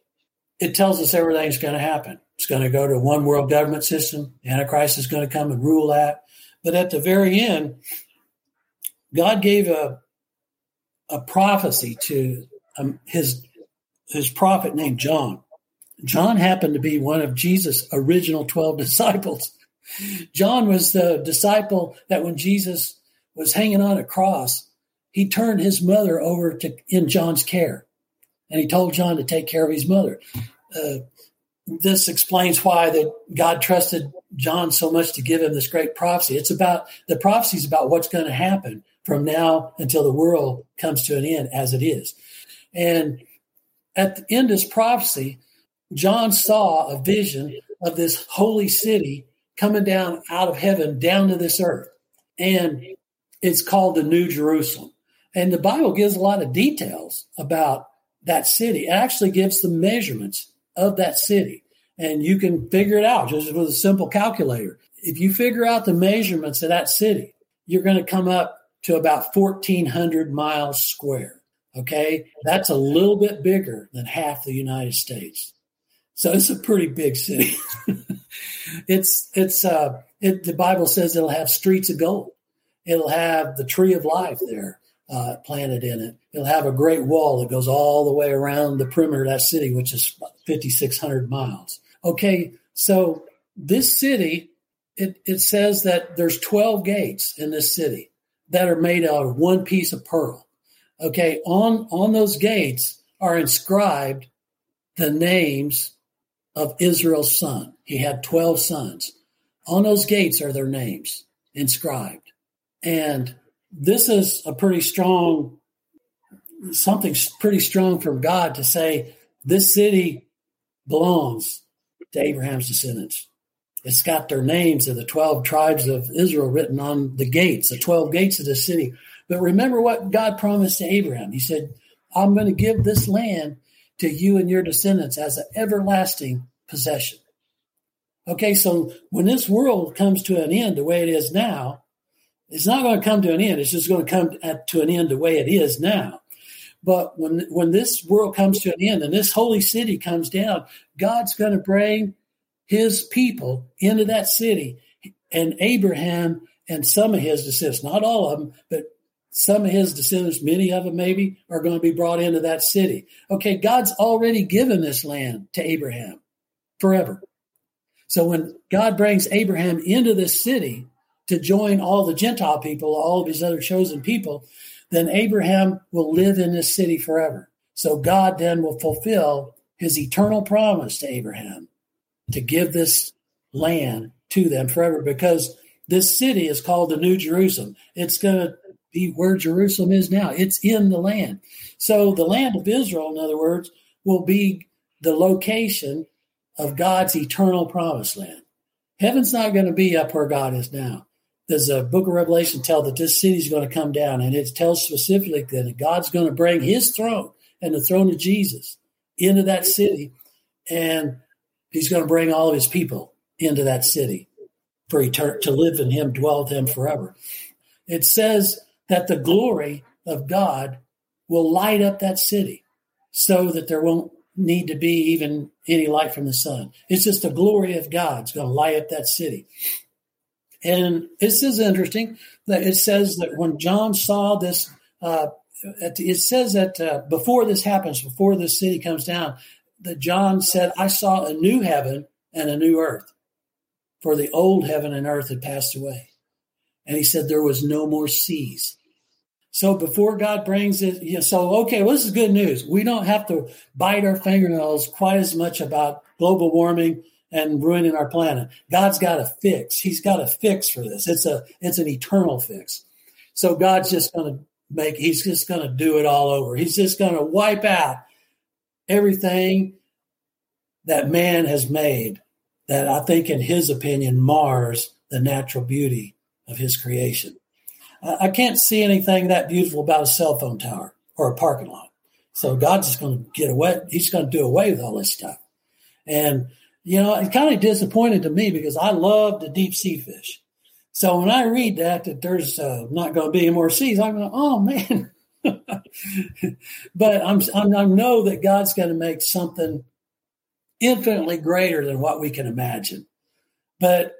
it tells us everything's going to happen. It's going to go to one world government system. Antichrist is going to come and rule that. But at the very end, God gave a a prophecy to um, his his prophet named John. John happened to be one of Jesus' original 12 disciples. John was the disciple that when Jesus was hanging on a cross, he turned his mother over to in John's care, and he told John to take care of his mother. Uh, this explains why that God trusted John so much to give him this great prophecy. It's about the prophecy is about what's going to happen from now until the world comes to an end as it is. And at the end of this prophecy, John saw a vision of this holy city coming down out of heaven down to this earth. And it's called the New Jerusalem. And the Bible gives a lot of details about that city. It actually gives the measurements of that city. And you can figure it out just with a simple calculator. If you figure out the measurements of that city, you're going to come up to about 1,400 miles square. Okay. That's a little bit bigger than half the United States. So it's a pretty big city. it's, it's, uh, it, the Bible says it'll have streets of gold. It'll have the tree of life there uh, planted in it. It'll have a great wall that goes all the way around the perimeter of that city, which is 5,600 miles. Okay, so this city, it, it says that there's 12 gates in this city that are made out of one piece of pearl. Okay, on, on those gates are inscribed the names of Israel's son. He had 12 sons. On those gates are their names inscribed. And this is a pretty strong, something pretty strong from God to say this city belongs to Abraham's descendants. It's got their names of the 12 tribes of Israel written on the gates, the 12 gates of the city. But remember what God promised to Abraham. He said, I'm going to give this land to you and your descendants as an everlasting possession. Okay, so when this world comes to an end the way it is now, it's not going to come to an end. It's just going to come to an end the way it is now. But when when this world comes to an end and this holy city comes down, God's going to bring His people into that city, and Abraham and some of his descendants, not all of them, but some of his descendants, many of them maybe, are going to be brought into that city. Okay, God's already given this land to Abraham forever. So when God brings Abraham into this city, to join all the Gentile people, all of his other chosen people, then Abraham will live in this city forever. So God then will fulfill his eternal promise to Abraham to give this land to them forever because this city is called the New Jerusalem. It's going to be where Jerusalem is now. It's in the land. So the land of Israel, in other words, will be the location of God's eternal promised land. Heaven's not going to be up where God is now does the book of Revelation tell that this city is going to come down? And it tells specifically that God's going to bring his throne and the throne of Jesus into that city. And he's going to bring all of his people into that city for eternity to live in him, dwell with him forever. It says that the glory of God will light up that city so that there won't need to be even any light from the sun. It's just the glory of God's going to light up that city. And this is interesting that it says that when John saw this, uh, it says that uh, before this happens, before this city comes down, that John said, I saw a new heaven and a new earth, for the old heaven and earth had passed away. And he said there was no more seas. So before God brings it, you know, so okay, well, this is good news. We don't have to bite our fingernails quite as much about global warming and ruining our planet. God's got a fix. He's got a fix for this. It's a it's an eternal fix. So God's just going to make. He's just going to do it all over. He's just going to wipe out everything that man has made. That I think, in His opinion, mars the natural beauty of His creation. I can't see anything that beautiful about a cell phone tower or a parking lot. So God's just going to get away. He's going to do away with all this stuff. And you know, it's kind of disappointed to me because I love the deep sea fish. So when I read that that there's uh, not going to be any more seas, I'm going, oh man. but I'm, I'm I know that God's going to make something infinitely greater than what we can imagine. But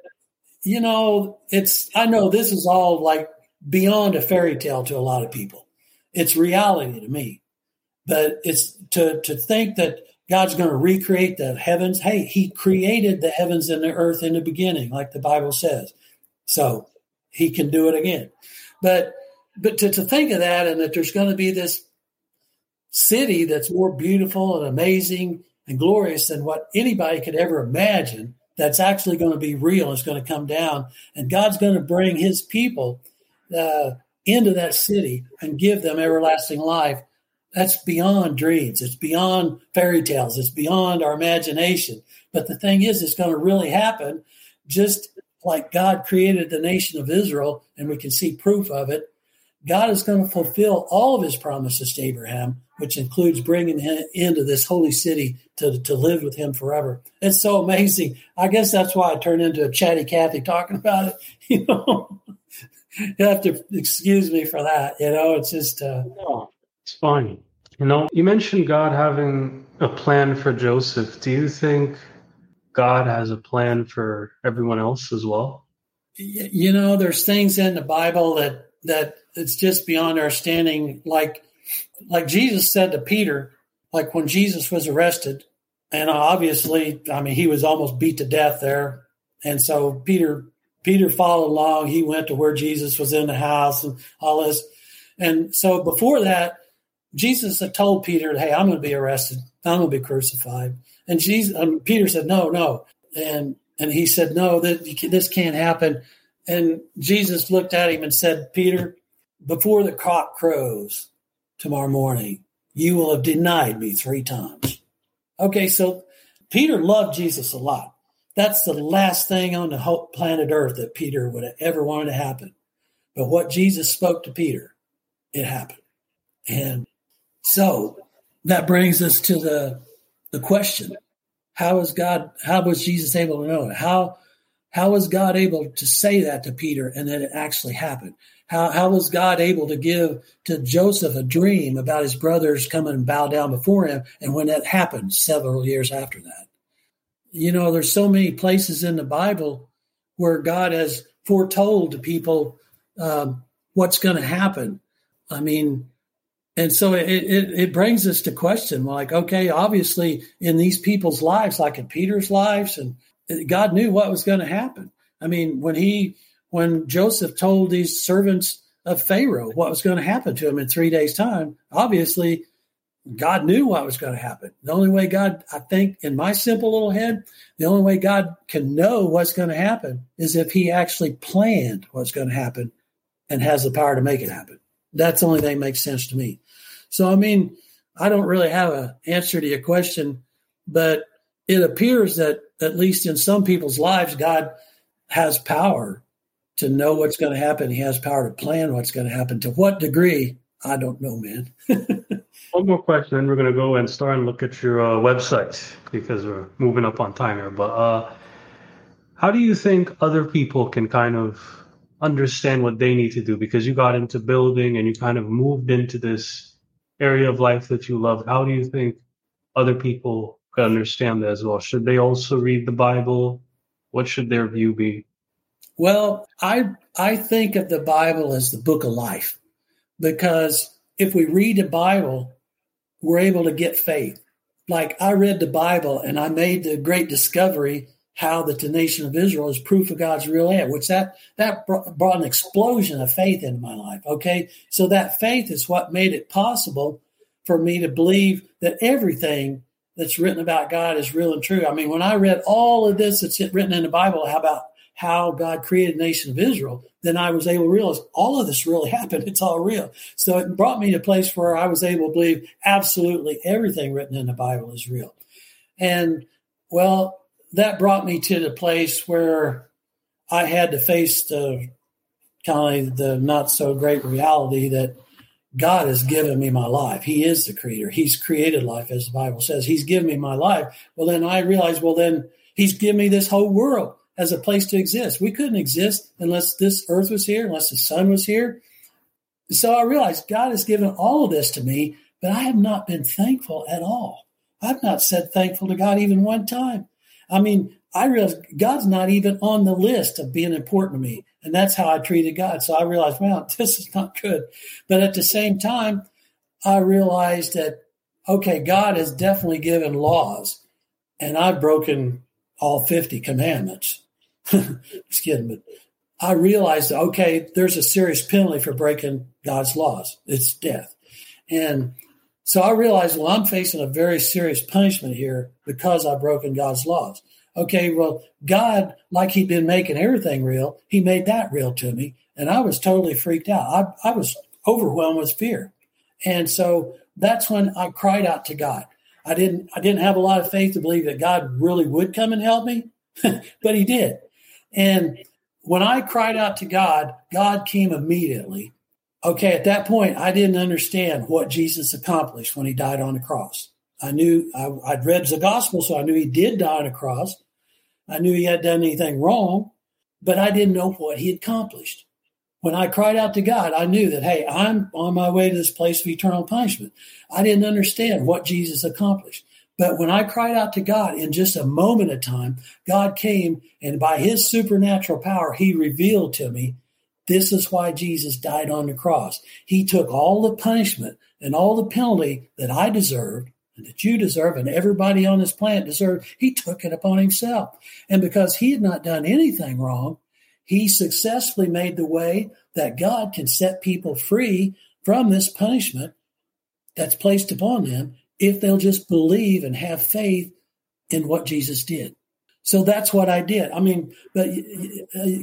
you know, it's I know this is all like beyond a fairy tale to a lot of people. It's reality to me. But it's to to think that God's going to recreate the heavens. Hey, He created the heavens and the earth in the beginning, like the Bible says. So He can do it again. But but to, to think of that and that there's going to be this city that's more beautiful and amazing and glorious than what anybody could ever imagine, that's actually going to be real. It's going to come down, and God's going to bring His people uh, into that city and give them everlasting life that's beyond dreams. It's beyond fairy tales. It's beyond our imagination. But the thing is, it's going to really happen just like God created the nation of Israel, and we can see proof of it. God is going to fulfill all of his promises to Abraham, which includes bringing him into this holy city to, to live with him forever. It's so amazing. I guess that's why I turned into a chatty Cathy talking about it. You know, you have to excuse me for that. You know, it's just. Uh, no. It's fine. You know, you mentioned God having a plan for Joseph. Do you think God has a plan for everyone else as well? You know, there's things in the Bible that that it's just beyond our standing. Like, like Jesus said to Peter, like when Jesus was arrested, and obviously, I mean, he was almost beat to death there, and so Peter Peter followed along. He went to where Jesus was in the house and all this, and so before that, Jesus had told Peter, "Hey, I'm going to be arrested. I'm going to be crucified." And Jesus, um, Peter said, "No, no," and and he said, "No, that this can't happen." And Jesus looked at him and said, "Peter, before the cock crows tomorrow morning, you will have denied me three times." Okay, so Peter loved Jesus a lot. That's the last thing on the whole planet Earth that Peter would have ever wanted to happen. But what Jesus spoke to Peter, it happened. And so that brings us to the the question: How is God? How was Jesus able to know it? How how was God able to say that to Peter and that it actually happened? How how was God able to give to Joseph a dream about his brothers coming and bow down before him? And when that happened, several years after that, you know, there's so many places in the Bible where God has foretold to people um, what's going to happen. I mean, and so it, it, it brings us to question like okay obviously in these people's lives like in peter's lives and god knew what was going to happen. I mean when he when joseph told these servants of pharaoh what was going to happen to him in three days time obviously god knew what was going to happen. The only way god i think in my simple little head the only way god can know what's going to happen is if he actually planned what's going to happen and has the power to make it happen that's the only thing that makes sense to me. So, I mean, I don't really have an answer to your question, but it appears that at least in some people's lives, God has power to know what's going to happen. He has power to plan what's going to happen. To what degree, I don't know, man. One more question, then we're going to go and start and look at your uh, website because we're moving up on time here. But uh, how do you think other people can kind of understand what they need to do because you got into building and you kind of moved into this area of life that you love. How do you think other people could understand that as well? Should they also read the Bible? What should their view be? Well, I I think of the Bible as the book of life because if we read the Bible, we're able to get faith. Like I read the Bible and I made the great discovery how that the nation of Israel is proof of God's real hand, which that that brought an explosion of faith into my life. Okay, so that faith is what made it possible for me to believe that everything that's written about God is real and true. I mean, when I read all of this that's written in the Bible, how about how God created the nation of Israel, then I was able to realize all of this really happened. It's all real. So it brought me to a place where I was able to believe absolutely everything written in the Bible is real. And well, that brought me to the place where I had to face the kind of the not so great reality that God has given me my life. He is the creator. He's created life, as the Bible says. He's given me my life. Well, then I realized, well, then He's given me this whole world as a place to exist. We couldn't exist unless this earth was here, unless the sun was here. So I realized God has given all of this to me, but I have not been thankful at all. I've not said thankful to God even one time. I mean, I realized God's not even on the list of being important to me. And that's how I treated God. So I realized, well, this is not good. But at the same time, I realized that, okay, God has definitely given laws, and I've broken all 50 commandments. Just kidding. But I realized, okay, there's a serious penalty for breaking God's laws. It's death. And so I realized, well, I'm facing a very serious punishment here because I've broken God's laws. Okay, well, God, like He'd been making everything real, He made that real to me. And I was totally freaked out. I, I was overwhelmed with fear. And so that's when I cried out to God. I didn't I didn't have a lot of faith to believe that God really would come and help me, but he did. And when I cried out to God, God came immediately. Okay, at that point, I didn't understand what Jesus accomplished when he died on the cross. I knew I, would read the gospel, so I knew he did die on a cross. I knew he had done anything wrong, but I didn't know what he accomplished. When I cried out to God, I knew that, hey, I'm on my way to this place of eternal punishment. I didn't understand what Jesus accomplished. But when I cried out to God in just a moment of time, God came and by his supernatural power, he revealed to me this is why Jesus died on the cross. He took all the punishment and all the penalty that I deserved and that you deserve and everybody on this planet deserved. He took it upon himself. And because he had not done anything wrong, he successfully made the way that God can set people free from this punishment that's placed upon them if they'll just believe and have faith in what Jesus did. So that's what I did. I mean, but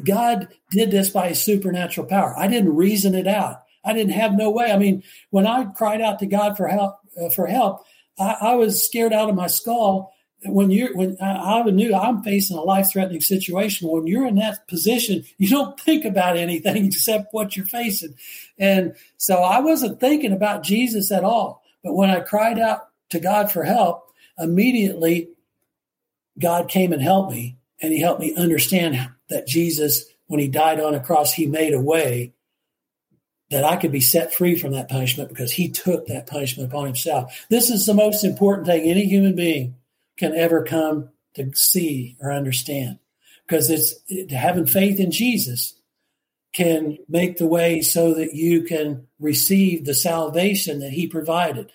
God did this by his supernatural power. I didn't reason it out. I didn't have no way. I mean, when I cried out to God for help, uh, for help, I, I, was scared out of my skull. When you're, when I, I knew I'm facing a life threatening situation, when you're in that position, you don't think about anything except what you're facing. And so I wasn't thinking about Jesus at all. But when I cried out to God for help, immediately God came and helped me. And he helped me understand that Jesus, when he died on a cross, he made a way that I could be set free from that punishment because he took that punishment upon himself. This is the most important thing any human being can ever come to see or understand because it's having faith in Jesus can make the way so that you can receive the salvation that he provided.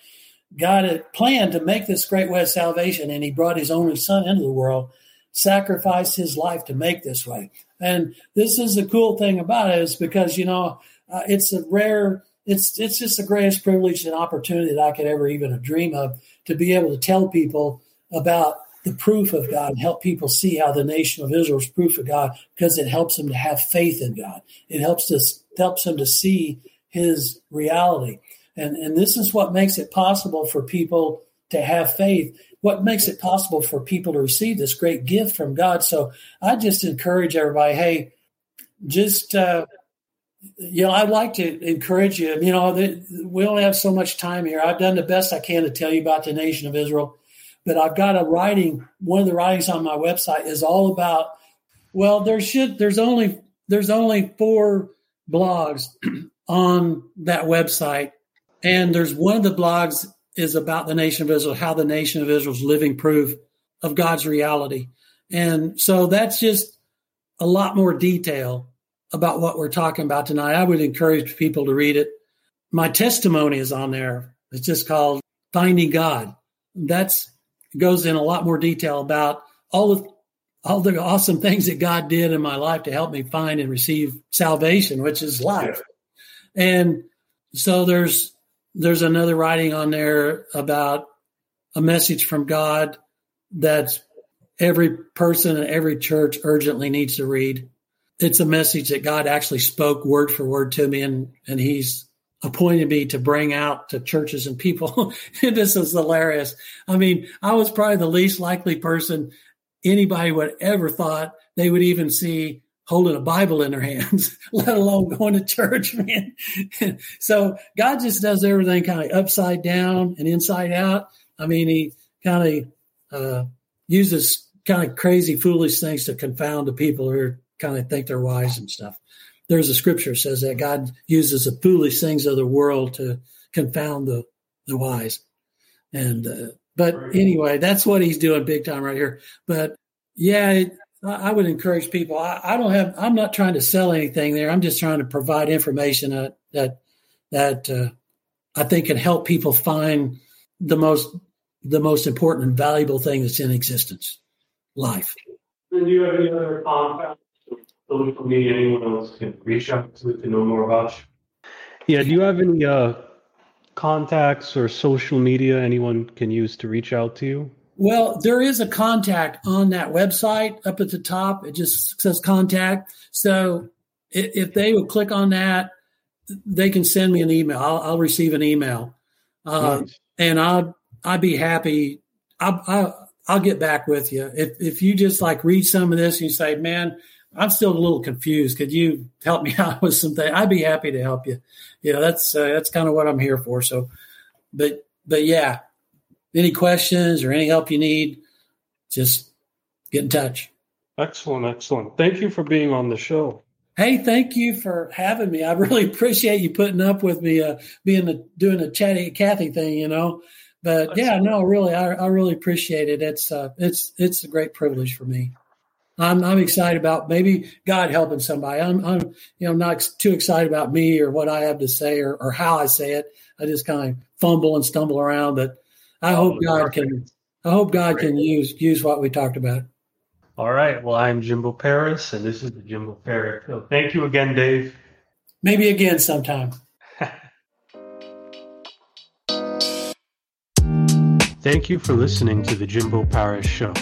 God had planned to make this great way of salvation, and He brought His only Son into the world, sacrificed His life to make this way. And this is the cool thing about it is because you know uh, it's a rare, it's it's just the greatest privilege and opportunity that I could ever even dream of to be able to tell people about the proof of God and help people see how the nation of Israel is proof of God because it helps them to have faith in God. It helps us helps them to see His reality. And, and this is what makes it possible for people to have faith, what makes it possible for people to receive this great gift from God. So I just encourage everybody, hey, just, uh, you know, I'd like to encourage you. You know, we only have so much time here. I've done the best I can to tell you about the nation of Israel, but I've got a writing. One of the writings on my website is all about. Well, there should there's only there's only four blogs on that website and there's one of the blogs is about the nation of Israel, how the nation of Israel is living proof of God's reality. And so that's just a lot more detail about what we're talking about tonight. I would encourage people to read it. My testimony is on there. It's just called Finding God. That's goes in a lot more detail about all the all the awesome things that God did in my life to help me find and receive salvation, which is life. Yeah. And so there's there's another writing on there about a message from God that every person and every church urgently needs to read. It's a message that God actually spoke word for word to me, and and He's appointed me to bring out to churches and people. this is hilarious. I mean, I was probably the least likely person anybody would ever thought they would even see holding a Bible in their hands, let alone going to church, man. so God just does everything kind of upside down and inside out. I mean, he kind of uh, uses kind of crazy, foolish things to confound the people who kind of think they're wise and stuff. There's a scripture says that God uses the foolish things of the world to confound the, the wise. And, uh, but anyway, that's what he's doing big time right here. But yeah, it, I would encourage people. I, I, don't have. I'm not trying to sell anything there. I'm just trying to provide information that that that uh, I think can help people find the most the most important and valuable thing that's in existence, life. And do you have any other contacts, social media, anyone else can reach out to to know more about you? Yeah. Do you have any uh, contacts or social media anyone can use to reach out to you? Well, there is a contact on that website up at the top. It just says contact. So if they would click on that, they can send me an email. I'll, I'll receive an email, uh, nice. and I'll I'd be happy. I'll, I'll, I'll get back with you if if you just like read some of this and you say, "Man, I'm still a little confused. Could you help me out with something?" I'd be happy to help you. You know, that's uh, that's kind of what I'm here for. So, but but yeah, any questions or any help you need, just get in touch. Excellent, excellent. Thank you for being on the show. Hey, thank you for having me. I really appreciate you putting up with me, uh, being a, doing a chatty Kathy thing, you know. But That's yeah, no, really, I, I really appreciate it. It's uh, it's it's a great privilege for me. I'm I'm excited about maybe God helping somebody. I'm I'm you know not too excited about me or what I have to say or, or how I say it. I just kind of fumble and stumble around, but I hope God can. I hope God can use use what we talked about. All right. Well, I'm Jimbo Paris, and this is the Jimbo Paris. So thank you again, Dave. Maybe again sometime. Thank you for listening to the Jimbo Paris Show.